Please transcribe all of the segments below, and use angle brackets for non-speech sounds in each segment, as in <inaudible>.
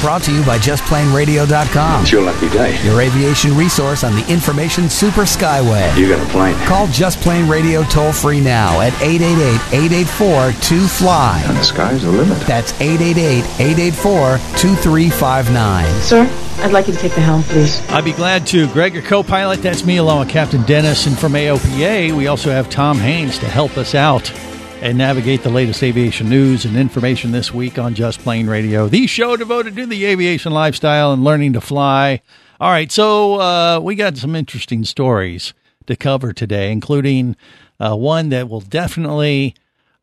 Brought to you by JustPlaneRadio.com. It's your lucky day. Your aviation resource on the information super skyway. You got a plane. Call Just Plane Radio toll free now at 888-884-2FLY. And the sky's the limit. That's 888-884-2359. Sir, I'd like you to take the helm, please. I'd be glad to. Greg, your co pilot, that's me along with Captain Dennis. And from AOPA, we also have Tom Haynes to help us out and navigate the latest aviation news and information this week on Just Plane Radio, the show devoted to the aviation lifestyle and learning to fly. All right, so uh, we got some interesting stories to cover today, including uh, one that will definitely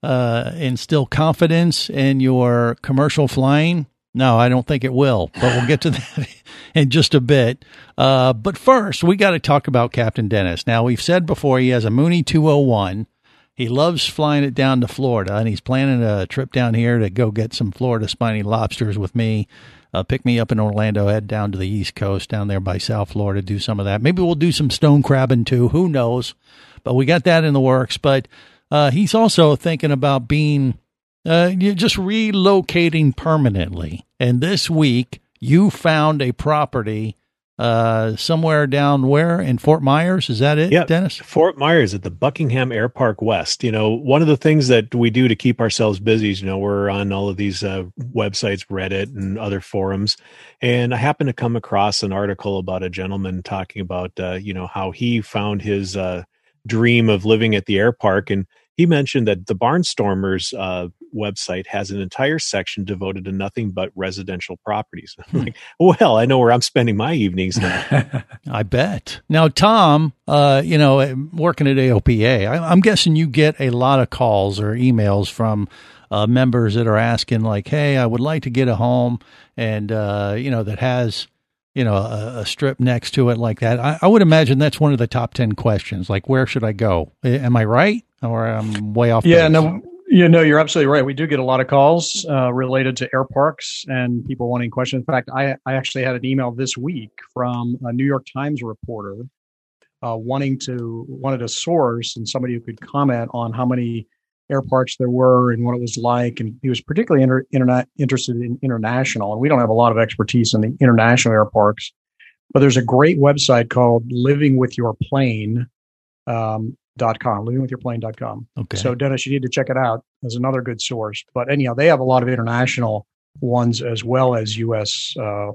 uh, instill confidence in your commercial flying. No, I don't think it will, but we'll get to <laughs> that in just a bit. Uh, but first, we got to talk about Captain Dennis. Now, we've said before he has a Mooney 201. He loves flying it down to Florida, and he's planning a trip down here to go get some Florida spiny lobsters with me. Uh, pick me up in Orlando, head down to the East Coast, down there by South Florida, do some of that. Maybe we'll do some stone crabbing too. Who knows? But we got that in the works. But uh, he's also thinking about being uh, just relocating permanently. And this week, you found a property uh, somewhere down where in Fort Myers. Is that it, Yeah, Dennis? Fort Myers at the Buckingham Air Park West. You know, one of the things that we do to keep ourselves busy is, you know, we're on all of these uh, websites, Reddit and other forums. And I happened to come across an article about a gentleman talking about, uh, you know, how he found his uh, dream of living at the air park. And he mentioned that the Barnstormers uh, website has an entire section devoted to nothing but residential properties. <laughs> I'm like, well, I know where I'm spending my evenings now. <laughs> I bet. Now, Tom, uh, you know, working at AOPA, I, I'm guessing you get a lot of calls or emails from uh, members that are asking, like, "Hey, I would like to get a home, and uh, you know, that has." You know, a, a strip next to it like that. I, I would imagine that's one of the top ten questions. Like, where should I go? Am I right, or I'm way off? Yeah, base? no, you know, you're absolutely right. We do get a lot of calls uh, related to air parks and people wanting questions. In fact, I, I actually had an email this week from a New York Times reporter uh, wanting to wanted a source and somebody who could comment on how many air parks there were and what it was like. And he was particularly inter, internet, interested in international. And we don't have a lot of expertise in the international air parks, but there's a great website called Living with Your Plane. Um, dot com, livingwithyourplane.com. Okay. So Dennis, you need to check it out as another good source. But anyhow, they have a lot of international ones as well as U.S. Uh,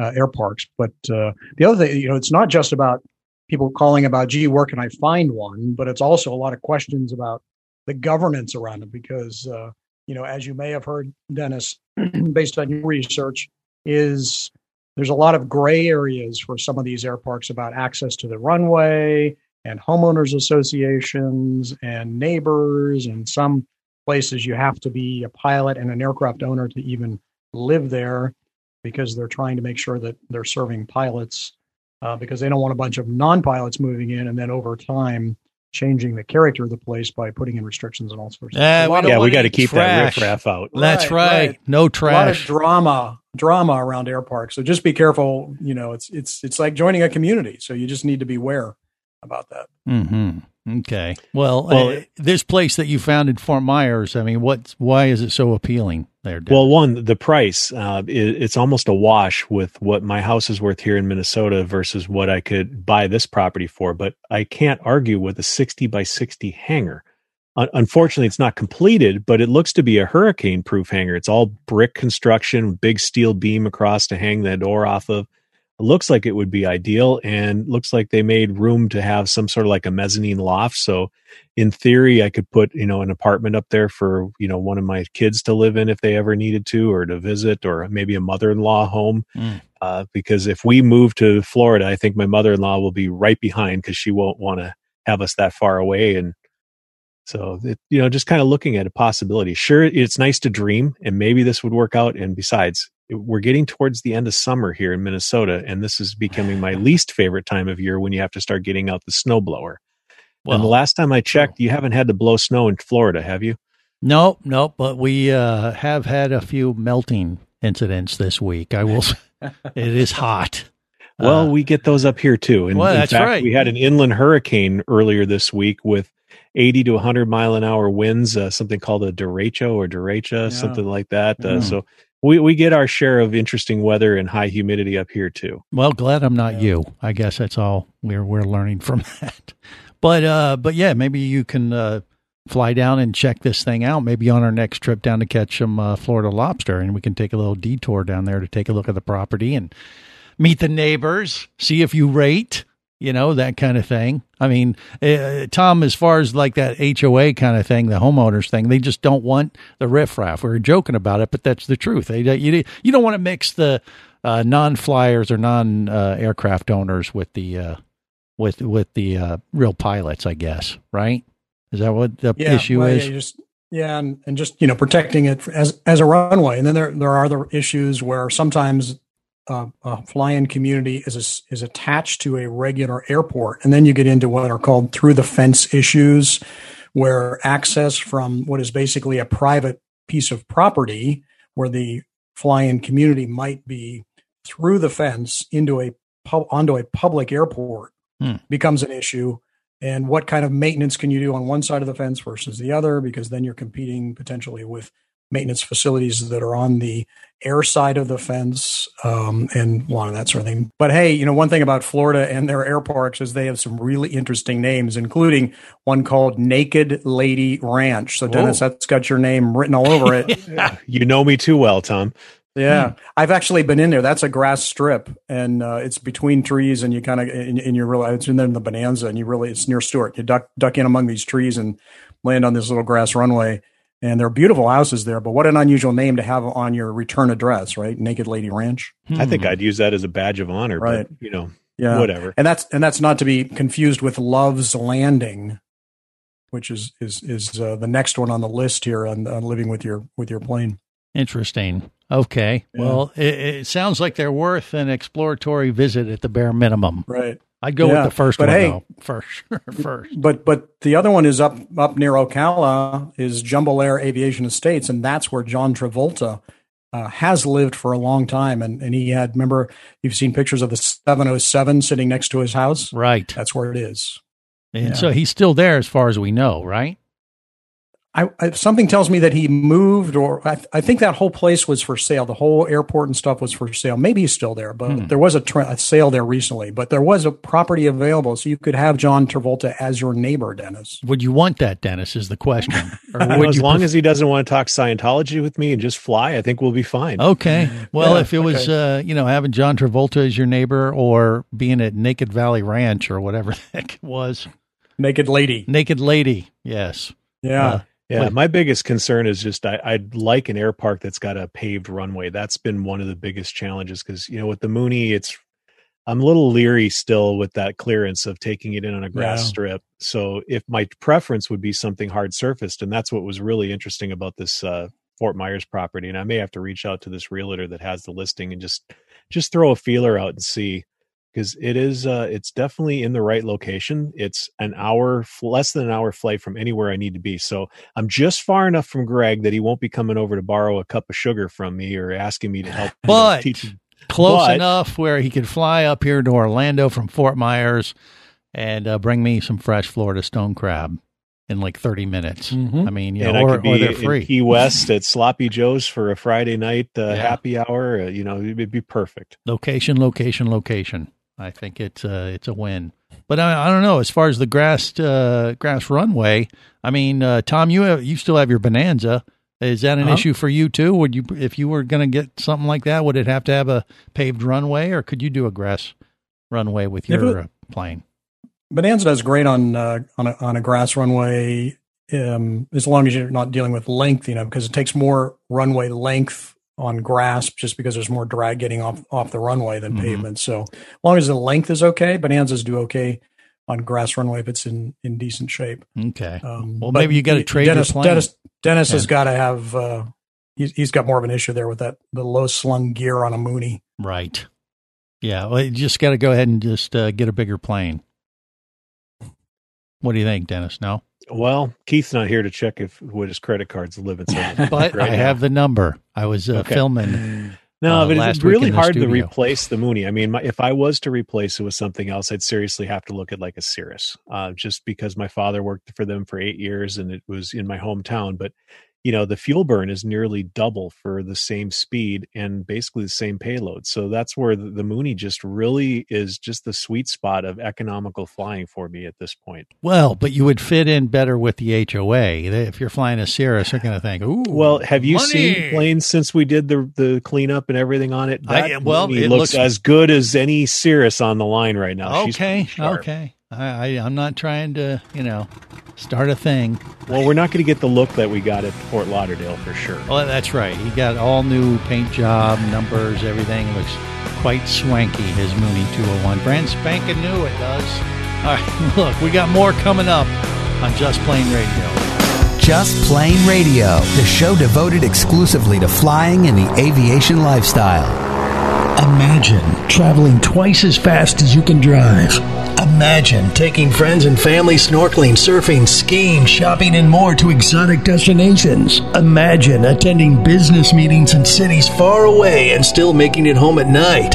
uh, air parks. But uh, the other thing, you know, it's not just about people calling about, gee, where can I find one? But it's also a lot of questions about the governance around it because, uh, you know, as you may have heard, Dennis, <clears throat> based on your research, is there's a lot of gray areas for some of these air parks about access to the runway and homeowners associations and neighbors and some places you have to be a pilot and an aircraft owner to even live there because they're trying to make sure that they're serving pilots uh, because they don't want a bunch of non-pilots moving in and then over time changing the character of the place by putting in restrictions and all sorts of stuff. A we of- yeah, we got to keep trash. that riffraff out. That's Right, right. right. No a lot of drama drama around air parks so just be careful you know it's it's it's like joining a community so you just need to beware about that Mm-hmm. Okay. Well, Well, uh, this place that you found in Fort Myers, I mean, what? Why is it so appealing there? Well, one, the price, uh, it, it's almost a wash with what my house is worth here in Minnesota versus what I could buy this property for. But I can't argue with a 60 by 60 hangar. Un- unfortunately, it's not completed, but it looks to be a hurricane proof hangar. It's all brick construction, big steel beam across to hang the door off of. Looks like it would be ideal and looks like they made room to have some sort of like a mezzanine loft. So in theory, I could put, you know, an apartment up there for, you know, one of my kids to live in if they ever needed to or to visit or maybe a mother-in-law home. Mm. Uh, because if we move to Florida, I think my mother-in-law will be right behind because she won't want to have us that far away. And so, it, you know, just kind of looking at a possibility. Sure, it's nice to dream and maybe this would work out. And besides, we're getting towards the end of summer here in Minnesota, and this is becoming my <sighs> least favorite time of year when you have to start getting out the snowblower. and the last time I checked, you haven't had to blow snow in Florida, have you? Nope, nope. But we uh, have had a few melting incidents this week. I will. <laughs> it is hot. <laughs> Well, Uh, we get those up here too. And Well, in that's fact, right. we had an inland hurricane earlier this week with 80 to 100 mile an hour winds, uh, something called a derecho or derecha, Yeah. something like that. Uh, Mm. So we, we get our share of interesting weather and high humidity up here too. Well, glad I'm not you. I guess that's all we're we're learning from <laughs> that. But uh, but yeah, maybe you can uh, fly down and check this thing out. Maybe on our next trip down to catch some uh, Florida lobster, and we can take a little detour down there to take a look at the property and meet the neighbors, see if you rate, you know, that kind of thing. I mean, uh, Tom, as far as like that HOA kind of thing, the homeowners thing, they just don't want the riffraff. We were joking about it, but that's the truth. They, you, you don't want to mix the uh, non-flyers or non-aircraft owners with the uh, with with the uh, real pilots, I guess. Right? Is that what the yeah, issue well, is? Yeah, just yeah, and, and just you know protecting it as as a runway, and then there there are other issues where sometimes uh, a fly-in community is a, is attached to a regular airport, and then you get into what are called through the fence issues, where access from what is basically a private piece of property, where the fly-in community might be through the fence into a pub, onto a public airport, Hmm. becomes an issue. And what kind of maintenance can you do on one side of the fence versus the other? Because then you're competing potentially with maintenance facilities that are on the air side of the fence um, and a lot of that sort of thing but hey you know one thing about florida and their air parks is they have some really interesting names including one called naked lady ranch so dennis Whoa. that's got your name written all over it <laughs> You know me too well, Tom. yeah, I've actually been in there. That's a grass strip, and uh, it's between trees, and you kind of and, and you really it's in there in the Bonanza, and you really it's near Stuart. You duck duck in among these trees and land on this little grass runway, and there are beautiful houses there. But what an unusual name to have on your return address, right? Naked Lady Ranch. I think Hmm. I'd use that as a badge of honor, Right. but you know, Yeah, whatever. and that's and that's not to be confused with Love's Landing, which is is is uh, the next one on the list here on, on living with your with your plane. Interesting. Okay. Yeah. Well, it, it sounds like they're worth an exploratory visit at the bare minimum. Right. I'd go Yeah, with the first but one hey- though. For <laughs> sure. First. But but the other one is up up near Ocala is Jumbolair Aviation Estates, and that's where John Travolta uh, has lived for a long time. And and he had remember you've seen pictures of the 707 sitting next to his house. Right. That's where it is. And Yeah. so he's still there as far as we know, right? I, I something tells me that he moved, or I, I think that whole place was for sale. The whole airport and stuff was for sale. Maybe he's still there, but Hmm. there was a, tra- a sale there recently. But there was a property available, so you could have John Travolta as your neighbor, Dennis. Would you want that, Dennis? Is the question. <laughs> Or You know, would as you long pref- as he doesn't want to talk Scientology with me and just fly, I think we'll be fine. Okay. <laughs> Well, Yeah, if it was, uh, you know, having John Travolta as your neighbor or being at Naked Valley Ranch or whatever <laughs> the heck it was, Naked lady. Naked Lady. Yes. Yeah. Uh, Yeah, my biggest concern is just I, I'd like an air park that's got a paved runway. That's been one of the biggest challenges because you know with the Mooney, it's I'm a little leery still with that clearance of taking it in on a grass Yeah. strip. So if my preference would be something hard surfaced, and that's what was really interesting about this uh, Fort Myers property, and I may have to reach out to this realtor that has the listing and just just throw a feeler out and see because it is uh, it's definitely in the right location. It's an hour less than an hour flight from anywhere I need to be. So I'm just far enough from Greg that he won't be coming over to borrow a cup of sugar from me or asking me to help But- teach him. Close But- enough where he could fly up here to Orlando from Fort Myers and uh, bring me some fresh Florida stone crab in like 30 minutes. Mhm. I mean, you know, or, or they're free. Key West at Sloppy Joe's for a Friday night uh, Yeah. happy hour. Uh, you know, it'd be perfect. location, location, location. I think it's uh, it's a win. But I, I don't know as far as the grass uh, grass runway. I mean, uh, Tom, you have, you still have your Bonanza. Is that an Uh-huh. issue for you too? Would you, if you were going to get something like that, would it have to have a paved runway, or could you do a grass runway with your it- uh, plane? Bonanza does great on uh, on a, on a grass runway, um, as long as you're not dealing with length, you know, because it takes more runway length on grass just because there's more drag getting off off the runway than Mhm. pavement. So, as long as the length is okay, Bonanzas do okay on grass runway if it's in in decent shape. Okay. Um, Well, maybe you gotta trade your Dennis. plane. Dennis, Dennis has got to have. Uh, he's, he's got more of an issue there with that the low slung gear on a Mooney. Right. Yeah. Well, you just got to go ahead and just uh, get a bigger plane. What do you think, Dennis? No, Well, Keith's not here to check if what his credit card's live So but right I now. have the number. I was uh, Okay. filming No, uh, but it's really in hard to replace the Mooney. I mean, my, if I was to replace it with something else, I'd seriously have to look at like a Cirrus, uh, just because my father worked for them for eight years and it was in my hometown. But you know, the fuel burn is nearly double for the same speed and basically the same payload. So that's where the, the Mooney just really is just the sweet spot of economical flying for me at this point. Well, but you would fit in better with the HOA. If you're flying a Cirrus, you're going to think, "Ooh, Well, have you money." seen planes since we did the the cleanup and everything on it? I- That well, Mooney it looks, looks- as good as any Cirrus on the line right now. Okay, okay. I, I, I'm not trying to, you know, start a thing. Well, we're not going to get the look that we got at Fort Lauderdale for sure. Well, that's right. He got all new paint job, numbers, everything looks quite swanky. His Mooney 201, brand spanking new. It does. All right, <laughs> look, we got more coming up on Just Plane Radio. Just Plane Radio, the show devoted exclusively to flying and the aviation lifestyle. Imagine traveling twice as fast as you can drive. Imagine taking friends and family snorkeling, surfing, skiing, shopping, and more to exotic destinations. Imagine attending business meetings in cities far away and still making it home at night.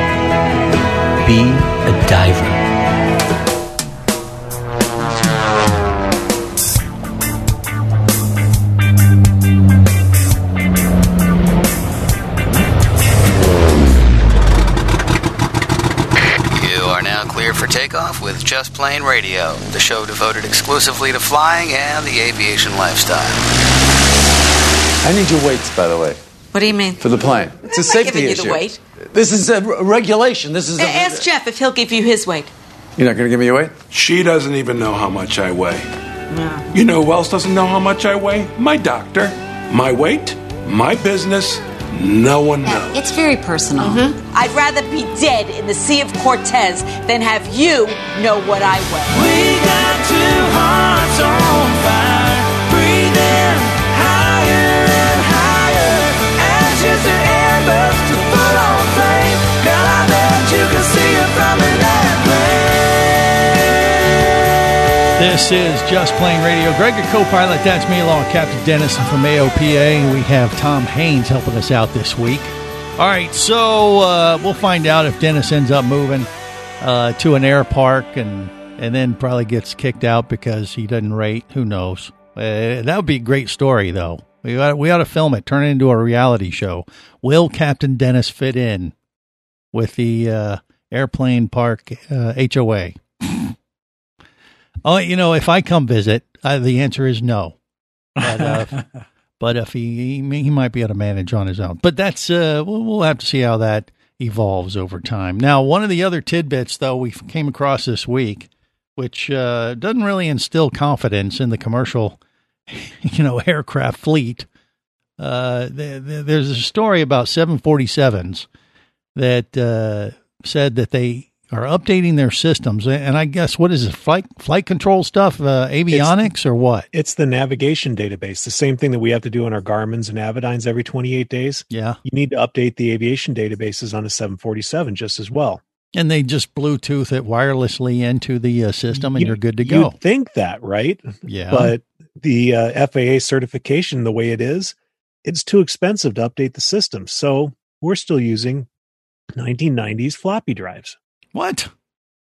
Be a diver. You are now cleared for takeoff with Just Plane Radio, the show devoted exclusively to flying and the aviation lifestyle. I need your weights, by the way, What do you mean? for the plane. It's a I'm not safety giving you issue. The weight. This is a regulation. This is a. Ask Jeff if he'll give you his weight. You're not going to give me your weight? She doesn't even know how much I weigh. You know who else doesn't know how much I weigh? My doctor. My weight, my business, no one knows. It's very personal. Mm-hmm. I'd rather be dead in the Sea of Cortez than have you know what I weigh. We got two hearts on fire, This is Just Plane Radio. Greg, your co-pilot. That's me, along with Captain Dennison from AOPA. We have Tom Haynes helping us out this week. All right, so uh, we'll find out if Dennis ends up moving uh, to an air park and and then probably gets kicked out because he doesn't rate. Who knows? Uh, that would be a great story, though. We ought, we ought to film it, turn it into a reality show. Will Captain Dennis fit in with the uh, airplane park uh, HOA? Oh, you know, if I come visit, uh, the answer is no. But, uh, <laughs> but if he, he he might be able to manage on his own. But that's uh, we'll, we'll have to see how that evolves over time. Now, one of the other tidbits though we came across this week, which uh, doesn't really instill confidence in the commercial, <laughs> you know, aircraft fleet. Uh, th- th- there's a story about 747s that uh, said that they are updating their systems, and I guess what is it? Flight flight control stuff, uh, avionics, or what? It's the navigation database, the same thing that we have to do on our Garmin's and Avidynes every 28 days. Yeah, you need to update the aviation databases on a 747 just as well. And they just Bluetooth it wirelessly into the uh, system, and you, are good to go. Think that, right? Yeah, but the uh, FAA certification, the way it is, it's too expensive to update the system. So we're still using 1990s floppy drives. What?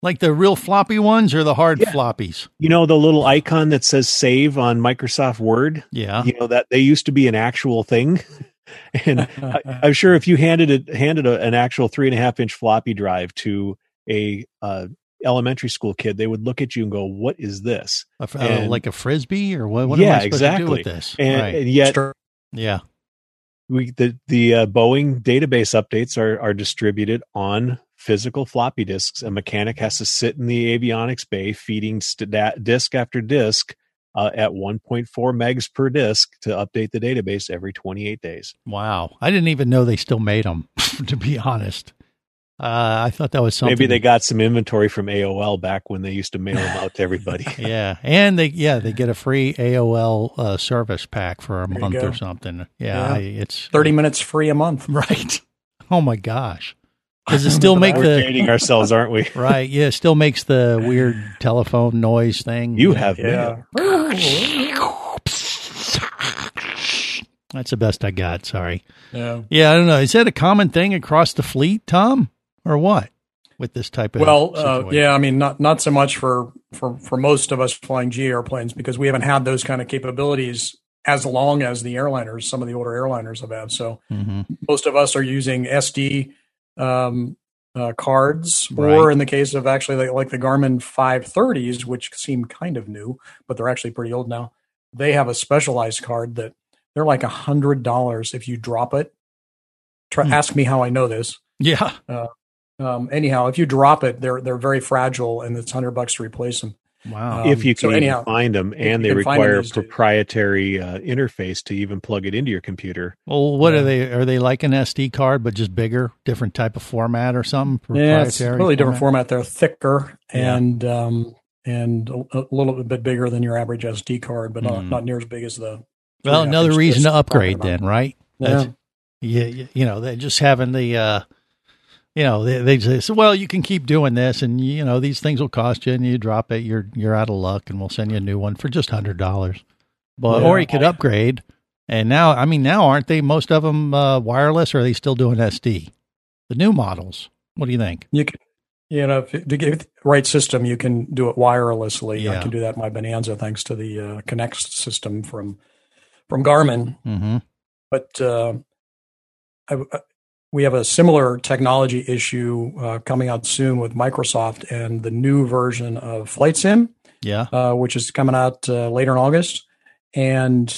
Like the real floppy ones or the hard yeah. floppies? You know, the little icon that says save on Microsoft Word? Yeah. You know, that they used to be an actual thing. <laughs> and I, am sure if you handed it, handed a, an actual three and a half inch floppy drive to a, uh, elementary school kid, they would look at you and go, "What is this?" Uh, and, like a frisbee, or what? what yeah, am I supposed exactly. to do with this? And, right. and yet, yeah, we the the uh, Boeing database updates are are distributed on physical floppy disks. A mechanic has to sit in the avionics bay feeding st- disk after disk uh, at 1.4 megs per disk to update the database every 28 days. Wow, I didn't even know they still made them. <laughs> to be honest. Uh, I thought that was something. Maybe they got some inventory from AOL back when they used to mail them out to everybody. <laughs> yeah, and they yeah they get a free AOL uh, service pack for a There month or something. Yeah, Yeah. I- it's 30 minutes free a month. <laughs> right. Oh my gosh, does it still <laughs> make We're the dating ourselves, aren't we? right? Yeah, it still makes the weird telephone noise thing. You Yeah. have Yeah. That's the best I got. Sorry. Yeah. Yeah, I don't know. Is that a common thing across the fleet, Tom, or what? With this type of Well, uh, yeah, I mean, not not so much for for for most of us flying G airplanes because we haven't had those kind of capabilities as long as the airliners, some of the older airliners have had. So Mhm. most of us are using SD um, uh, cards, or in the case of actually like, like the Garmin 530s, which seem kind of new, but they're actually pretty old now. They have a specialized card that they're like a hundred dollars if you drop it. Try, Hmm. Ask me how I know this. Yeah. Uh, um, anyhow, if you drop it, they're they're very fragile, and it's hundred bucks to replace them. Wow. Um, if you can even anyhow, find them, and they can find them require a proprietary uh, interface to even plug it into your computer. Well, what are they? Are they like an SD card, but just bigger, different type of format or something? Yeah, it's a Proprietary really different format. They're thicker Yeah. and um, and a, a little bit bigger than your average SD card, but not, Mhm. not near as big as the. Well, another reason to upgrade, then, right? Yeah. That's- Yeah, you, you know, they just having the, uh, you know, they, they say, well, you can keep doing this, and you know, these things will cost you, and you drop it, you're you're out of luck, and we'll send you a new one for just hundred dollars. But or you could upgrade. And now, I mean, now aren't they most of them uh, wireless, or are they still doing SD? The new models. What do you think? You can, you know, if, to get the right system, you can do it wirelessly. Yeah. I can do that in my Bonanza thanks to the uh, Connect system from from Garmin. Mm-hmm. But uh, I, I- we have a similar technology issue uh, coming out soon with Microsoft and the new version of Flight Sim, Yeah. uh, which is coming out uh, later in August. And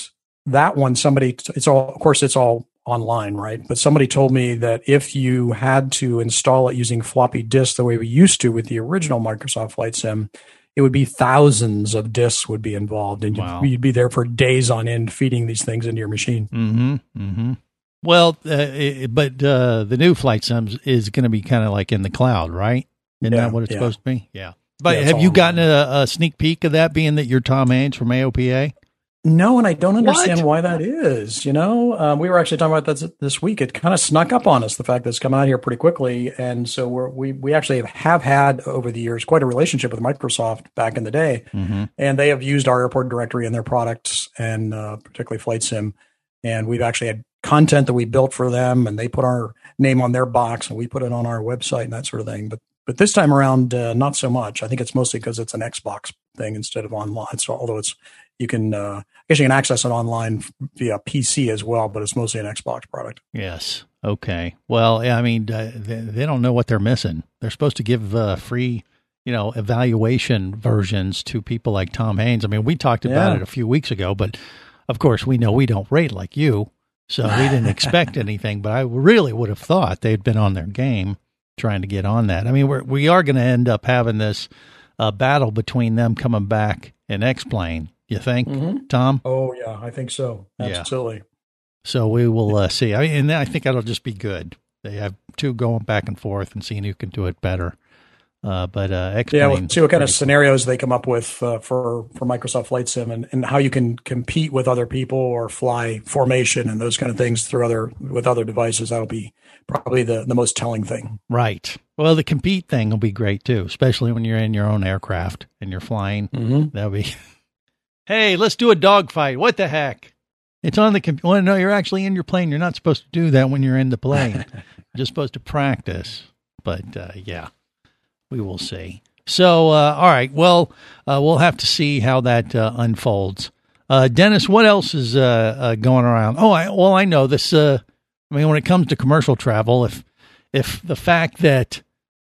that one, somebody, it's all, of course, it's all online, right? But somebody told me that if you had to install it using floppy disk the way we used to with the original Microsoft Flight Sim, it would be thousands of disks would be involved, and Wow. you'd, you'd be there for days on end feeding these things into your machine. Mm-hmm. Mm-hmm. Well, uh, it, but uh, the new flight sims is going to be kind of like in the cloud, right? Isn't Yeah, that what it's yeah. supposed to be? Yeah. But Yeah, have you gotten a, a sneak peek of that, being that you're Tom Haynes from AOPA? No, and I don't understand What? why that is. You know, um, we were actually talking about that this- this week. It kind of snuck up on us the fact that it's come out here pretty quickly, and so we're, we we actually have had over the years quite a relationship with Microsoft back in the day, Mm-hmm. and they have used our airport directory in their products, and uh, particularly Flight Sim, and we've actually had content that we built for them, and they put our name on their box, and we put it on our website and that sort of thing. But but this time around, uh, not so much. I think it's mostly because it's an Xbox thing instead of online. So although it's you can uh, I guess you can access it online via PC as well, but it's mostly an Xbox product. Yes. Okay. Well, I mean, uh, they, they don't know what they're missing. They're supposed to give uh, free, you know, evaluation versions to people like Tom Haynes. I mean, we talked about Yeah. it a few weeks ago, but of course, we know we don't rate like you, so we didn't <laughs> expect anything. But I really would have thought they'd been on their game trying to get on that. I mean, we're, we are going to end up having this uh, battle between them coming back and X-Plane. You think, Mhm. Tom? Oh yeah, I think so. Yeah. Absolutely. So we will uh, see. I mean, and I think that'll just be good. They have two going back and forth and seeing who can do it better. Uh, but uh, Yeah, we'll see what kind of scenarios they come up with uh, for for Microsoft Flight Sim and, and how you can compete with other people or fly formation and those kind of things through other with other devices. That'll be probably the the most telling thing. Right. Well, the compete thing will be great too, especially when you're in your own aircraft and you're flying. Mm-hmm. That'll be. <laughs> hey, let's do a dogfight. What the heck? It's on the computer. Well, no, you're actually in your plane. You're not supposed to do that when you're in the plane. <laughs> you're just supposed to practice. But uh, yeah, we will see. So, uh, all right. Well, uh, we'll have to see how that uh, unfolds. Uh, Dennis, what else is uh, uh, going around? Oh, I, well, I know this. I mean, when it comes to commercial travel, if if the fact that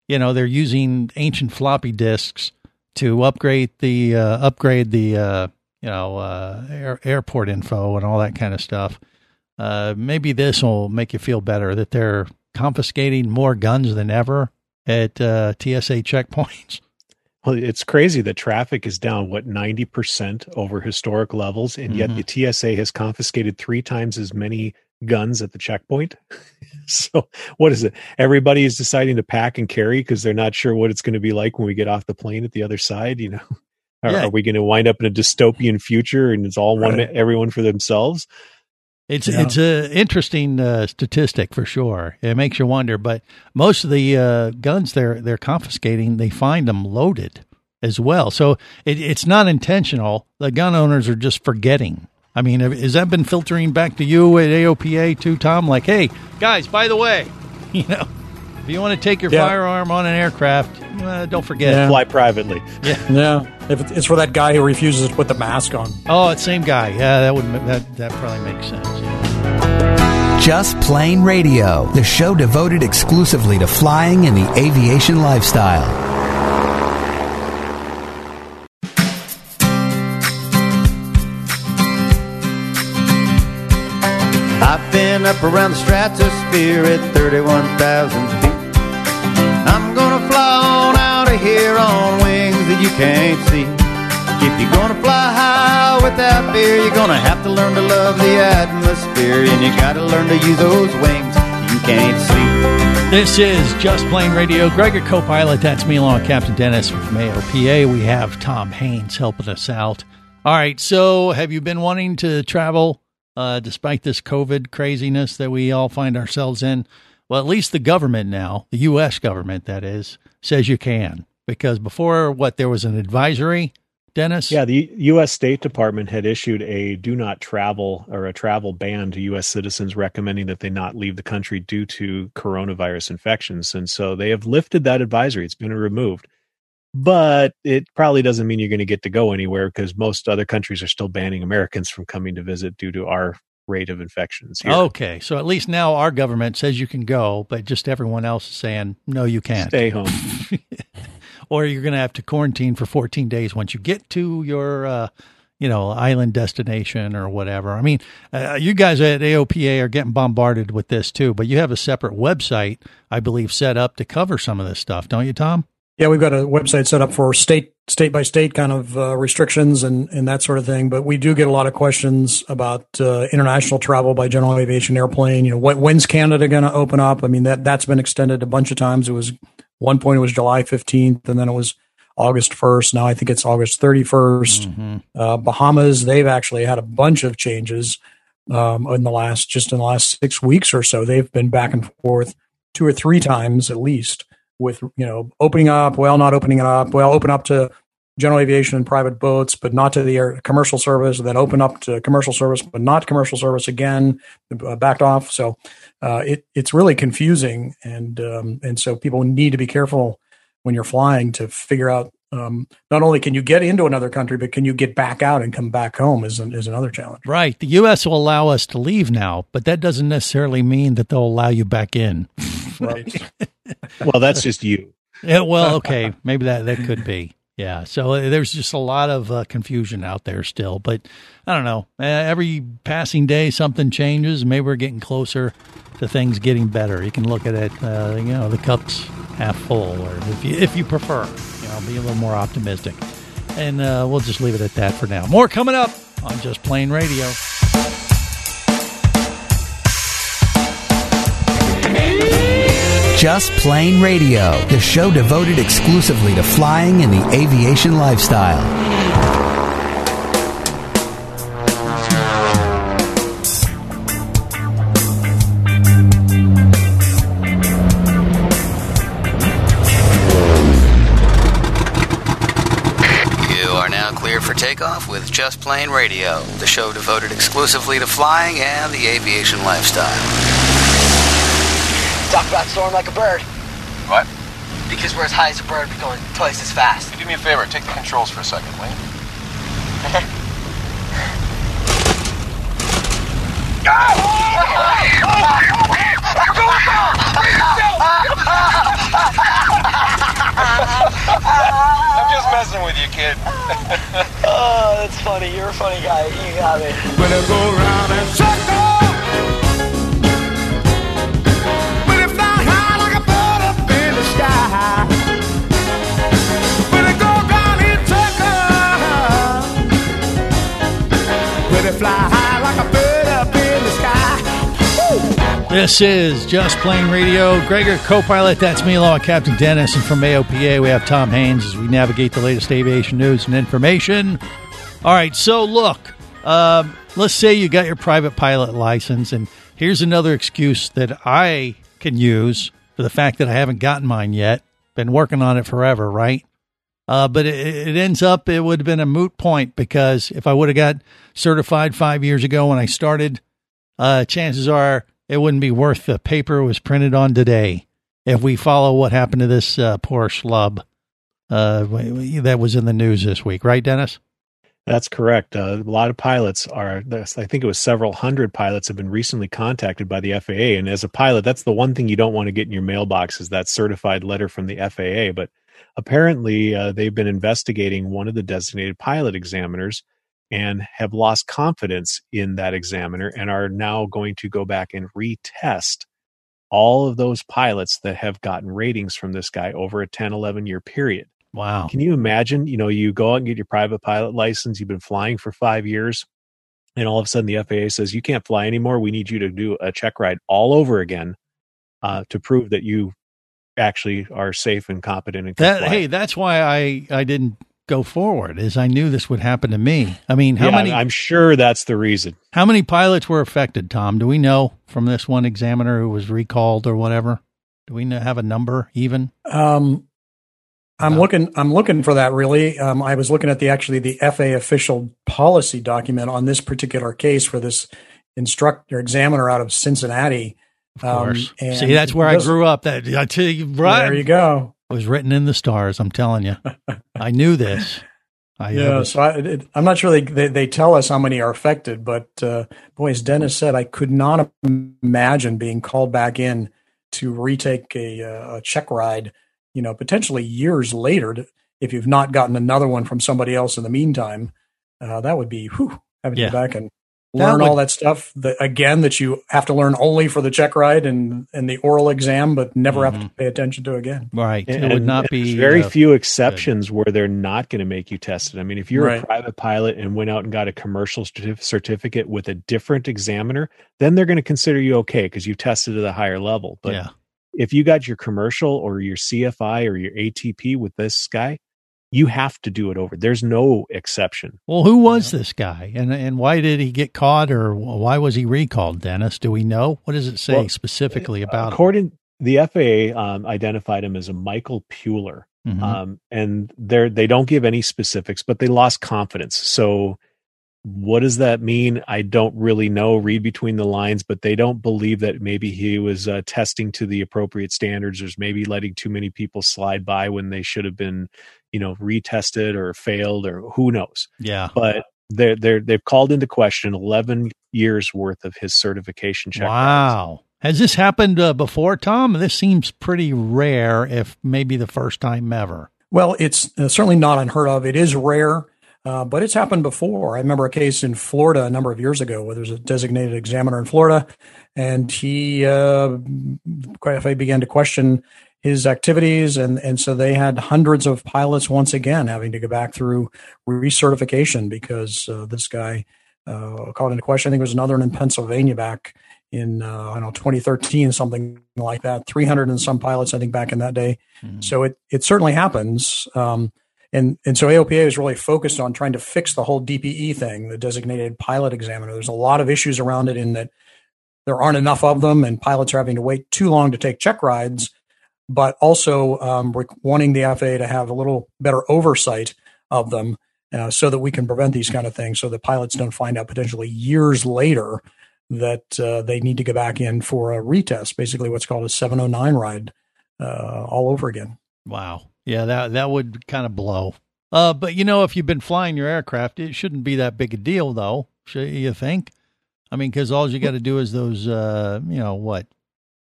you know they're using ancient floppy disks to upgrade the upgrade the you know air, airport info and all that kind of stuff, maybe this will make you feel better that they're confiscating more guns than ever at uh, TSA checkpoints. <laughs> Well, it's crazy that traffic is down what ninety percent over historic levels, and yet Mhm. the TSA has confiscated three times as many guns at the checkpoint. <laughs> so, what is it? Everybody is deciding to pack and carry because they're not sure what it's going to be like when we get off the plane at the other side. You know, <laughs> are, Yeah. are we going to wind up in a dystopian future and it's all one Right. everyone for themselves? It's Yeah. it's a interesting uh, statistic for sure. It makes you wonder, but most of the uh, guns they're they're confiscating, they find them loaded as well. So it, it's not intentional. The gun owners are just forgetting. I mean, has that been filtering back to you at AOPA too, Tom? Like, hey guys, by the way, <laughs> you know, if you want to take your Yeah. firearm on an aircraft, uh, don't forget. Yeah. Fly privately. Yeah, <laughs> Yeah. if it's for that guy who refuses to put the mask on. Oh, it's same guy. Yeah, that would that that probably makes sense. Yeah. Just Plane Radio, the show devoted exclusively to flying and the aviation lifestyle. I've been up around the stratosphere at 31,000 feet. I'm gonna fly on out of here on wings that you can't see. If you're gonna fly high without fear, you're gonna have to learn to love the atmosphere, and you gotta learn to use those wings you can't see. This is Just Plane Radio. Gregor co-pilot. That's me along with Captain Dennis from AOPA. We have Tom Haynes helping us out. All right. So have you been wanting to travel uh, despite this COVID craziness that we all find ourselves in? Well, at least the government now, the U.S. government, that is, says you can. Because before, what, there was an advisory, Dennis? Yeah, the U.S. State Department had issued a do not travel or a travel ban to U.S. citizens, recommending that they not leave the country due to coronavirus infections. And so they have lifted that advisory. It's been removed. But it probably doesn't mean you're going to get to go anywhere because most other countries are still banning Americans from coming to visit due to our rate of infections here. Okay. So at least now our government says you can go, but just everyone else is saying, no, you can't. Stay home. <laughs> or you're going to have to quarantine for 14 days once you get to your uh, you know island destination or whatever i mean uh, you guys at aopa are getting bombarded with this too but you have a separate website i believe set up to cover some of this stuff don't you tom Yeah, we've got a website set up for state state by state kind of uh, restrictions and and that sort of thing. But we do get a lot of questions about uh, international travel by general aviation airplane. You know, what, when's Canada going to open up? I mean that that's been extended a bunch of times. It was one point it was July fifteenth, and then it was August first. Now I think it's August thirty Uh, Bahamas they've actually had a bunch of changes um, in the last just in the last six weeks or so. They've been back and forth two or three times at least with you know opening up, well, not opening it up, well, open up to general aviation and private boats, but not to the air commercial service. Then open up to commercial service, but not commercial service again. Uh, backed off. So uh, it it's really confusing, and um, and so people need to be careful when you're flying to figure out. Um, not only can you get into another country, but can you get back out and come back home is, an, is another challenge. right the us will allow us to leave now but that doesn't necessarily mean that they'll allow you back in <laughs> Right. <laughs> well, that's just you. Yeah, well, okay, maybe that that could be. Yeah, so uh, there's just a lot of uh, confusion out there still, but I don't know. Uh, every passing day, something changes. Maybe we're getting closer to things getting better. You can look at it, uh, you know, the cup's half full, or if you if you prefer, know, be a little more optimistic. And uh, we'll just leave it at that for now. More coming up on Just Plane Radio. Just Plane Radio, the show devoted exclusively to flying and the aviation lifestyle. Takeoff with Just Plane Radio, the show devoted exclusively to flying and the aviation lifestyle. Talk about soaring like a bird. What? Because we're as high as a bird, we're going twice as fast. Do me a favor, take the controls for a second, will you? <laughs> I'm just messing with you, kid. <laughs> oh, that's funny. You're a funny guy. You got it. Better go round and circle. Better fly high like a bird up in the sky. Better go circle. Better fly high like a bird This is Just Plane Radio. Gregor, co-pilot, that's me along with Captain Dennis. And from AOPA, we have Tom Haynes as we navigate the latest aviation news and information. All right, so look, um, let's say you got your private pilot license, and here's another excuse that I can use for the fact that I haven't gotten mine yet. Been working on it forever, right? Uh, but it, it ends up it would have been a moot point because if I would have got certified five years ago when I started, uh, chances are it wouldn't be worth the paper it was printed on today. If we follow what happened to this uh, poor schlub uh, that was in the news this week, right, Dennis? That's correct. Uh, a lot of pilots are, I think it was several hundred pilots have been recently contacted by the FAA. And as a pilot, that's the one thing you don't want to get in your mailbox is that certified letter from the FAA. But apparently, uh, they've been investigating one of the designated pilot examiners and have lost confidence in that examiner and are now going to go back and retest all of those pilots that have gotten ratings from this guy over a 10, 11 year period. Wow. Can you imagine? You know, you go out and get your private pilot license, you've been flying for five years, and all of a sudden the FAA says you can't fly anymore. We need you to do a check ride all over again uh, to prove that you actually are safe and competent and That hey, that's why I I didn't go forward, is I knew this would happen to me. I mean, how Yeah, many I'm sure that's the reason. how many pilots were affected? Tom, do we know from this one examiner who was recalled or whatever? Do we have a number even? Um, I'm looking. I'm looking for that. Really, um, I was looking at the actually the FAA official policy document on this particular case for this instructor examiner out of Cincinnati. Of Um, course. and See, that's where I grew up. That I tell you, right? There you go. It was written in the stars. I'm telling you, I knew this. I yeah, so I, it, I'm not sure they, they they tell us how many are affected, but uh, boy, as Dennis said, I could not imagine being called back in to retake a, uh, a check ride. You know, potentially years later, to, if you've not gotten another one from somebody else in the meantime, uh, that would be whew, having Yeah. to go back and That learn would- all that stuff that again that you have to learn only for the check ride and and the oral exam, but never have to pay attention to again. right. And- it would not be very uh, few exceptions where they're not going to make you test it. I mean, if you're Right. a private pilot and went out and got a commercial certificate with a different examiner, then they're going to consider you okay because you tested at a higher level. But yeah. if you got your commercial or your CFI or your ATP with this guy, you have to do it over. There's no exception. Well, who was this guy, and and why did he get caught, or why was he recalled? Dennis, do we know? What does it say Well, specifically about? him? According the FAA um, identified him as a Michael Puler, Mhm. um, and they they don't give any specifics, but they lost confidence. So, what does that mean? I don't really know. Read between the lines, but they don't believe that maybe he was uh, testing to the appropriate standards, or maybe letting too many people slide by when they should have been, you know, retested or failed, or who knows. Yeah. But they're they're they've called into question eleven years worth of his certification check. Wow. Has this happened uh, before, Tom? This seems pretty rare, if maybe the first time ever. Well, it's uh, certainly not unheard of. It is rare, uh, but it's happened before. I remember a case in Florida a number of years ago where there's a designated examiner in Florida, and he uh, FAA began to question his activities, and and so they had hundreds of pilots once again having to go back through recertification because uh, this guy uh, called into question. I think there was another one in Pennsylvania back in uh, I don't know 2013, something like that. 300 and some pilots, I think, back in that day. Mm-hmm. So it it certainly happens. Um, and and so AOPA is really focused on trying to fix the whole DPE thing, the designated pilot examiner. There's a lot of issues around it in that there aren't enough of them, and pilots are having to wait too long to take check rides. But also um, wanting the FAA to have a little better oversight of them, uh, so that we can prevent these kind of things, so that pilots don't find out potentially years later that uh, they need to go back in for a retest, basically what's called a 709 ride, uh, all over again. Wow. Yeah, that that would kind of blow. Uh, but you know, if you've been flying your aircraft, it shouldn't be that big a deal, though. Should you think? I mean, because all you got to do is those, uh, you know, what,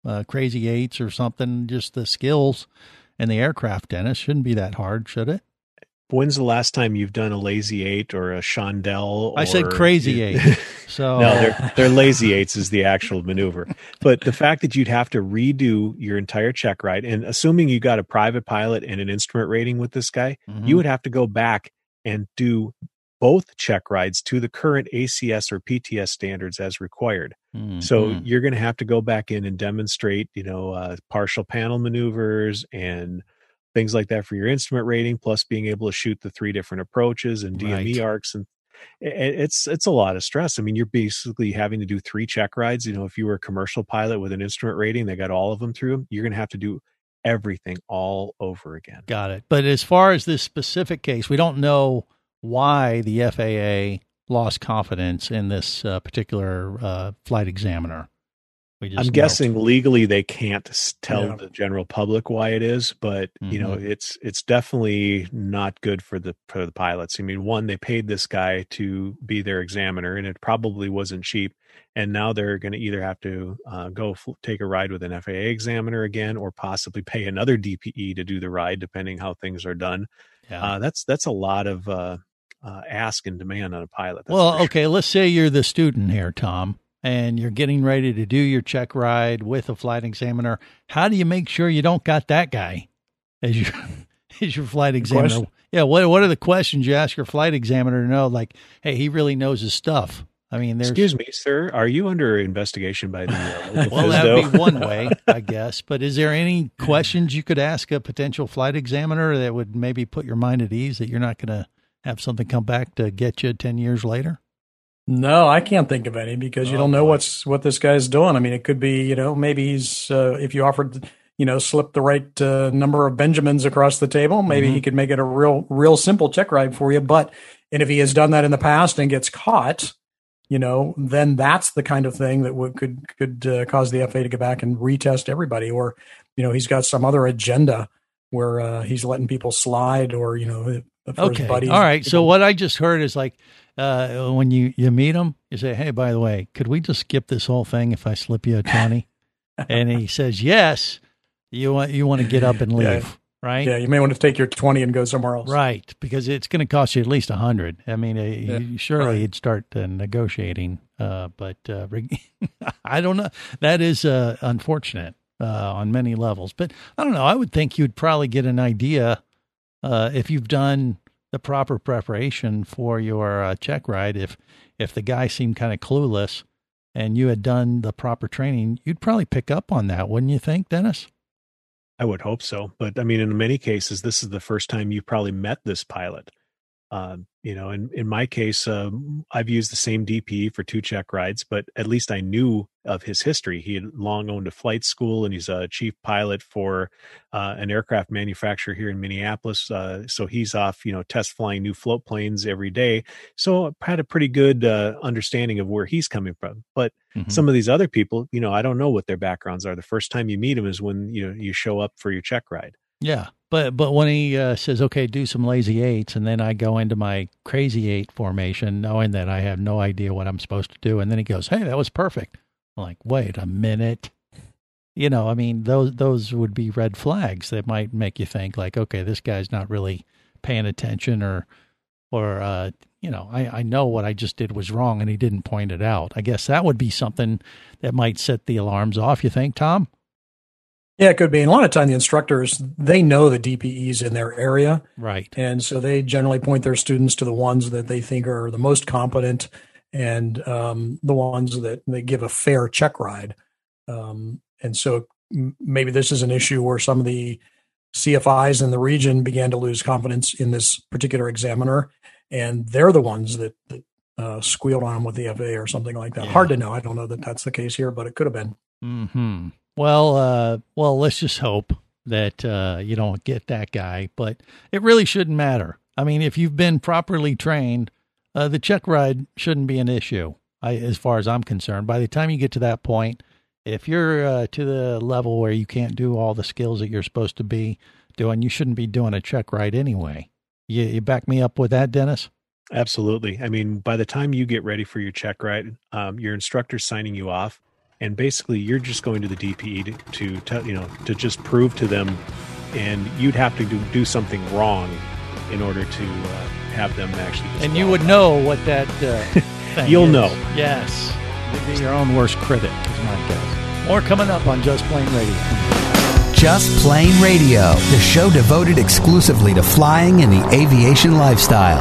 uh, crazy eights or something. Just the skills and the aircraft, Dennis shouldn't be that hard, should it? When's the last time you've done a lazy eight or a chandelle? I said or- crazy eight. <laughs> So no, they're, they're lazy eights is the actual maneuver. But the fact that you'd have to redo your entire check ride, and assuming you got a private pilot and an instrument rating with this guy, Mhm. you would have to go back and do both check rides to the current ACS or PTS standards as required. So Mhm. you're going to have to go back in and demonstrate, you know, uh, partial panel maneuvers and things like that for your instrument rating, plus being able to shoot the three different approaches and DME Right. arcs and it's it's a lot of stress. I mean, you're basically having to do three check rides. You know, if you were a commercial pilot with an instrument rating, they got all of them through. You're going to have to do everything all over again. Got it. But as far as this specific case, we don't know why the FAA lost confidence in this uh, particular uh, flight examiner. I'm guessing legally they can't tell Yeah. the general public why it is, but you know Mhm. it's it's definitely not good for the for the pilots. I mean, one they paid this guy to be their examiner, and it probably wasn't cheap. And now they're going to either have to uh, go f- take a ride with an FAA examiner again, or possibly pay another DPE to do the ride, depending how things are done. Yeah. Uh, that's that's a lot of uh, ask and demand on a pilot. that's well, for sure. okay, let's say you're the student here, Tom, and you're getting ready to do your check ride with a flight examiner. How do you make sure you don't got that guy as your <laughs> as your flight examiner? Yeah, what what are the questions you ask your flight examiner to know? Like, hey, he really knows his stuff. I mean, there's Excuse me, sir. Are you under investigation by the uh, <laughs> Well, that'd be one way, <laughs> I guess. But is there any questions you could ask a potential flight examiner that would maybe put your mind at ease that you're not going to have something come back to get you 10 years later? No, I can't think of any because you Oh, don't know boy. what's what this guy's doing. I mean, it could be you know maybe he's uh, if you offered you know slip the right uh, number of Benjamins across the table, maybe Mm-hmm. he could make it a real real simple check ride for you. But and if he has done that in the past and gets caught, you know, then that's the kind of thing that would could could uh, cause the FAA to go back and retest everybody, or you know he's got some other agenda where uh, he's letting people slide, or you know. Okay. buddies. All right. So what I just heard is like uh, when you, you meet him, you say, hey, by the way, could we just skip this whole thing if I slip you a 20? <laughs> and he says, yes. You want, you want to get up and leave, Yeah. right? Yeah, you may want to take your twenty and go somewhere else. Right, because it's going to cost you at least a hundred. I mean, uh, Yeah, you, surely right. you'd start uh, negotiating, uh, but uh, <laughs> I don't know. That is uh, unfortunate uh, on many levels. But I don't know. I would think you'd probably get an idea uh, if you've done the proper preparation for your uh, check ride. If if the guy seemed kind of clueless and you had done the proper training, you'd probably pick up on that, wouldn't you think, Dennis? I would hope so. But I mean, in many cases, this is the first time you've probably met this pilot. Um, you know, in, in my case, um, I've used the same DP for two check rides, but at least I knew of his history. He had long owned a flight school and he's a chief pilot for uh, an aircraft manufacturer here in Minneapolis. Uh, so he's off, you know, test flying new float planes every day. So I had a pretty good uh, understanding of where he's coming from. But Mhm. some of these other people, you know, I don't know what their backgrounds are. The first time you meet them is when you know you show up for your check ride. Yeah, but but when he uh, says, "Okay, do some lazy eights," and then I go into my crazy eight formation, knowing that I have no idea what I'm supposed to do, and then he goes, "Hey, that was perfect." I'm like, wait a minute. You know, I mean, those those would be red flags that might make you think, like, okay, this guy's not really paying attention, or or uh, you know, I I know what I just did was wrong, and he didn't point it out. I guess that would be something that might set the alarms off. You think, Tom? Yeah, it could be. And a lot of time, the instructors they know the DPEs in their area, Right. and so they generally point their students to the ones that they think are the most competent and um, the ones that they give a fair check ride. Um, and so maybe this is an issue where some of the CFIs in the region began to lose confidence in this particular examiner, and they're the ones that, that uh, squealed on them with the FAA or something like that. Yeah. Hard to know. I don't know that that's the case here, but it could have been. Hmm. Well, uh, well, let's just hope that uh, you don't get that guy. But it really shouldn't matter. I mean, if you've been properly trained, uh, the check ride shouldn't be an issue, I, as far as I'm concerned. By the time you get to that point, if you're uh, to the level where you can't do all the skills that you're supposed to be doing, you shouldn't be doing a check ride anyway. You, you back me up with that, Dennis? Absolutely. I mean, by the time you get ready for your check ride, um, your instructor's signing you off, and basically you're just going to the DPE to, to tell you know to just prove to them, and you'd have to do, do something wrong in order to uh, have them actually. And you would know what that uh, <laughs> thing You'll is. know. Yes. Be your own worst critic, is my guess. More coming up on Just Plane Radio. Just Plane Radio, the show devoted exclusively to flying and the aviation lifestyle.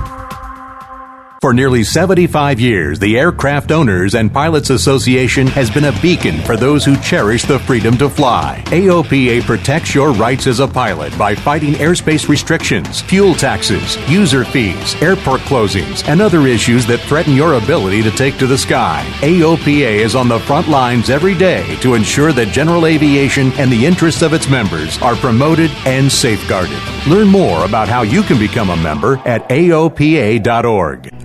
For nearly 75 years, the Aircraft Owners and Pilots Association has been a beacon for those who cherish the freedom to fly. AOPA protects your rights as a pilot by fighting airspace restrictions, fuel taxes, user fees, airport closings, and other issues that threaten your ability to take to the sky. AOPA is on the front lines every day to ensure that general aviation and the interests of its members are promoted and safeguarded. Learn more about how you can become a member at AOPA.org.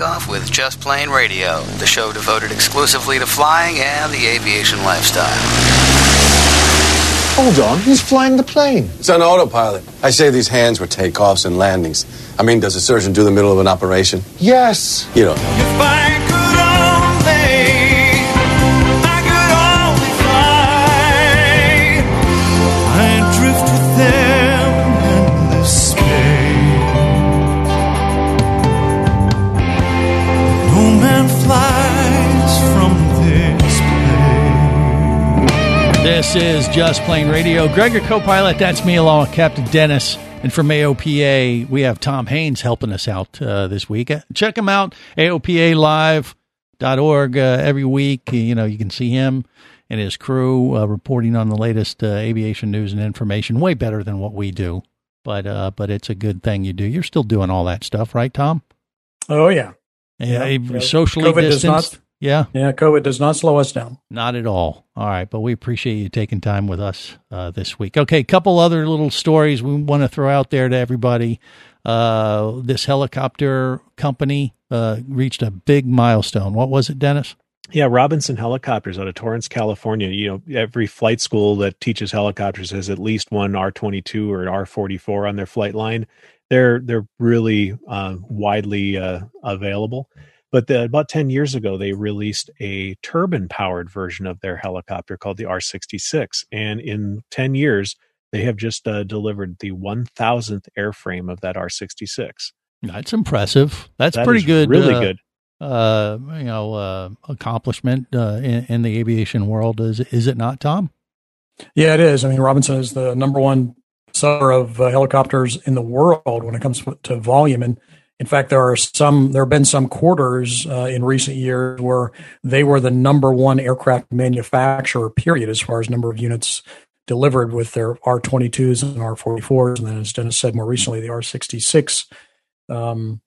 takeoff with Just Plane Radio, the show devoted exclusively to flying and the aviation lifestyle. Hold on, who's flying the plane? It's on autopilot. I say these hands were takeoffs and landings. I mean, does a surgeon do the middle of an operation? Yes. You don't know. This is Just Plane Radio. Gregor co-pilot, that's me along with Captain Dennis. And from AOPA, we have Tom Haines helping us out uh, this week. Uh, Check him out, AOPAlive.org uh, every week. You know, you can see him and his crew uh, reporting on the latest uh, aviation news and information. Way better than what we do, but uh, but it's a good thing you do. You're still doing all that stuff, right, Tom? Oh yeah, Yeah, Yeah. socially COVID distanced. Not- yeah, yeah. COVID does not slow us down. Not at all. All right, but we appreciate you taking time with us uh, this week. Okay, couple other little stories we want to throw out there to everybody. Uh, this helicopter company uh, reached a big milestone. What was it, Dennis? Yeah, Robinson Helicopters out of Torrance, California. You know, every flight school that teaches helicopters has at least one R twenty two or R forty four on their flight line. They're they're really uh, widely uh, available. But the, about 10 years ago, they released a turbine powered version of their helicopter called the R 66. And in 10 years, they have just uh, delivered the 1000th airframe of that R 66. That's impressive. That's That pretty good. really uh, good. Uh, you know, uh, accomplishment uh, in, in the aviation world. Is is it not, Tom? Yeah, it is. I mean, Robinson is the number one seller of uh, helicopters in the world when it comes to volume. And in fact, there are some, there have been some quarters uh, in recent years where they were the number one aircraft manufacturer, period, as far as number of units delivered with their R22s and R44s. And then, as Dennis said more recently, the R66. Um,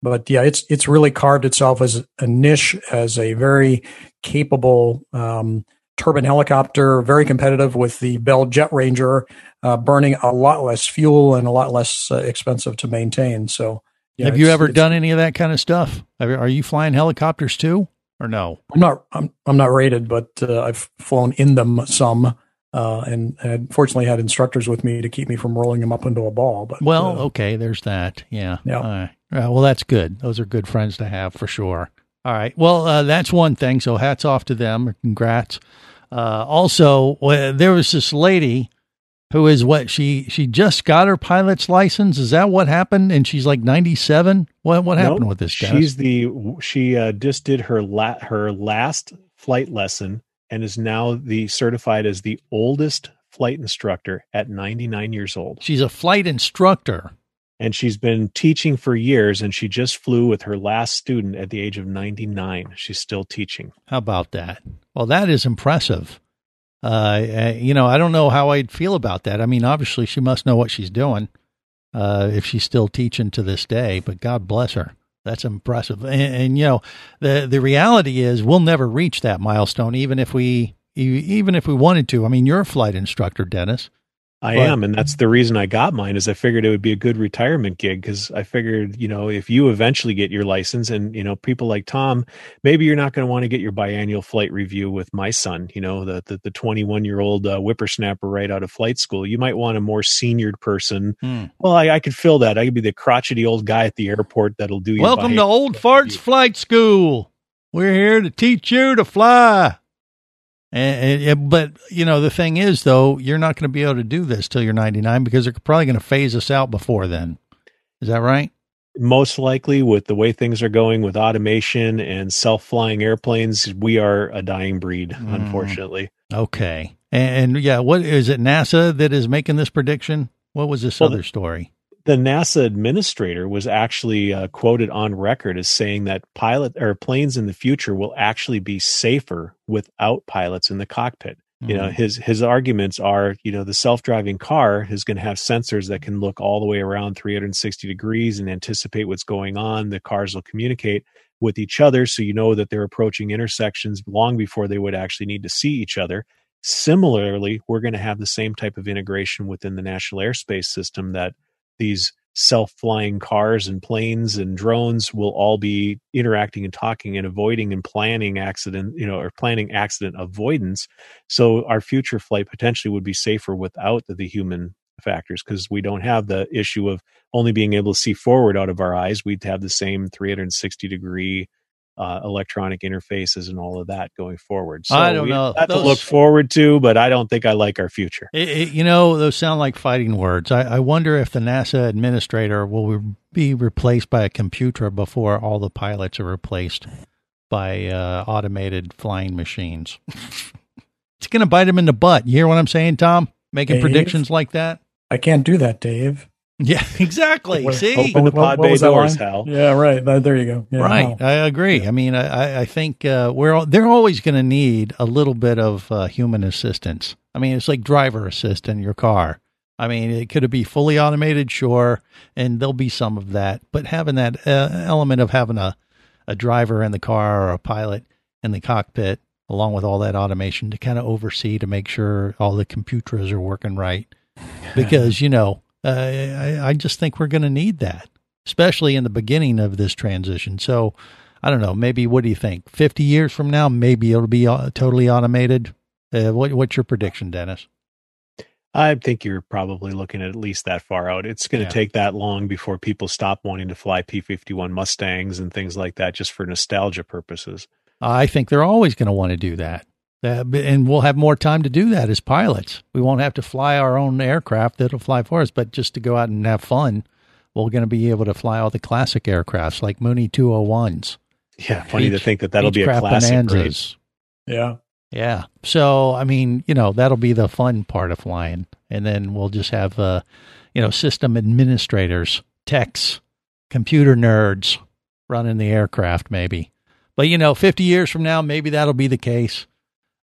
but yeah, it's it's really carved itself as a niche as a very capable um, turbine helicopter, very competitive with the Bell Jet Ranger, uh, burning a lot less fuel and a lot less uh, expensive to maintain. So, yeah, have you ever done any of that kind of stuff? Are you flying helicopters too, or no? I'm not. I'm, I'm not rated, but uh, I've flown in them some, uh, and, and fortunately had instructors with me to keep me from rolling them up into a ball. But Well, uh, okay, there's that. Yeah. Yeah. All right. Yeah, well, that's good. Those are good friends to have for sure. All right. Well, uh, that's one thing. So hats off to them. Congrats. Uh, also, uh, there was this lady who is what she she just got her pilot's license. Is that what happened? And she's like 97. What what happened Nope. with this guy? She's the she uh, just did her la- her last flight lesson and is now the certified as the oldest flight instructor at 99 years old. She's a flight instructor. And she's been teaching for years and she just flew with her last student at the age of 99. She's still teaching. How about that? Well, that is impressive. Uh, uh, you know, I don't know how I'd feel about that. I mean, obviously, she must know what she's doing uh, if she's still teaching to this day. But God bless her. That's impressive. And, and you know, the the reality is, we'll never reach that milestone, even if we even if we wanted to. I mean, you're a flight instructor, Dennis. I But- am, and that's the reason I got mine. Is I figured it would be a good retirement gig because I figured, you know, if you eventually get your license, and you know, people like Tom, maybe you're not going to want to get your biannual flight review with my son. You know, the the, the 21 year old uh, whippersnapper right out of flight school. You might want a more seniored person. Hmm. Well, I, I could fill that. I could be the crotchety old guy at the airport that'll do. your Welcome to Old Farts Flight School. We're here to teach you to fly. And, and- but you know the thing is though, you're not going to be able to do this till you're 99 because they're probably going to phase us out before then. Is that right? most likely with the way things are going with automation and self-flying airplanes we are a dying breed Mm. unfortunately Okay. And, and yeah, what is it? NASA that is making this prediction? What was this Well, other story? The NASA administrator was actually uh, quoted on record as saying that pilot or planes in the future will actually be safer without pilots in the cockpit. You know, Mhm. his his arguments are, you know, the self-driving car is going to have sensors that can look all the way around 360 degrees and anticipate what's going on. The cars will communicate with each other so you know that they're approaching intersections long before they would actually need to see each other. Similarly, we're going to have the same type of integration within the National Airspace System that these self-flying cars and planes and drones will all be interacting and talking and avoiding and planning accident, you know, or planning accident avoidance. So our future flight potentially would be safer without the, the human factors because we don't have the issue of only being able to see forward out of our eyes. We'd have the same 360 degree uh, electronic interfaces and all of that going forward. So I don't we know. have Those- to look forward to, but I don't think I like our future. It, it- you know, those sound like fighting words. I, I wonder if the NASA administrator will be replaced by a computer before all the pilots are replaced by uh, automated flying machines. <laughs> it's going to bite him in the butt. You hear what I'm saying, Tom? Making Dave? predictions like that? I can't do that, Dave. Yeah, <laughs> exactly. What- See? Open the pod what bay doors, line? Hal. Yeah, right. There you go. Yeah, right. Hal. I agree. I mean, I, I- I think uh, we're all, they're always going to need a little bit of uh, human assistance. I mean, it's like driver assist in your car. I mean, it could be fully automated, sure, and there'll be some of that, but having that uh, element of having a, a driver in the car or a pilot in the cockpit, along with all that automation to kind of oversee to make sure all the computers are working right. Because, you know, uh, I, I just think we're going to need that, especially in the beginning of this transition. So, I don't know. Maybe what do you think? Fifty years from now, maybe it'll be uh, totally automated. Uh, what, what's your prediction, Dennis? I think you're probably looking at at least that far out. It's going to Yeah. take that long before people stop wanting to fly P 51 Mustangs and things like that just for nostalgia purposes. I think they're always going to want to do that. Uh, and we'll have more time to do that as pilots. We won't have to fly our own aircraft that'll fly for us, but just to go out and have fun, we're going to be able to fly all the classic aircrafts like Mooney 201s. Yeah, funny to think that that'll be a classic grade. Yeah. Yeah. So, I mean, you know, that'll be the fun part of flying. And then we'll just have, uh, you know, system administrators, techs, computer nerds running the aircraft, maybe. But, you know, 50 years from now, maybe that'll be the case.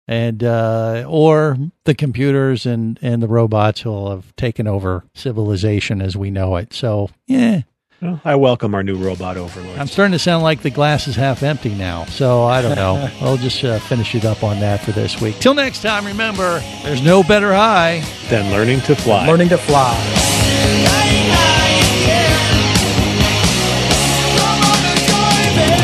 And, uh, or the computers and, and the robots will have taken over civilization as we know it. So, yeah, Well, I welcome our new robot overlord. I'm starting to sound like the glass is half empty now. So I don't know. <laughs> I'll just uh, finish it up on that for this week. Till next time, remember, there's no better high than learning to fly. Learning to fly.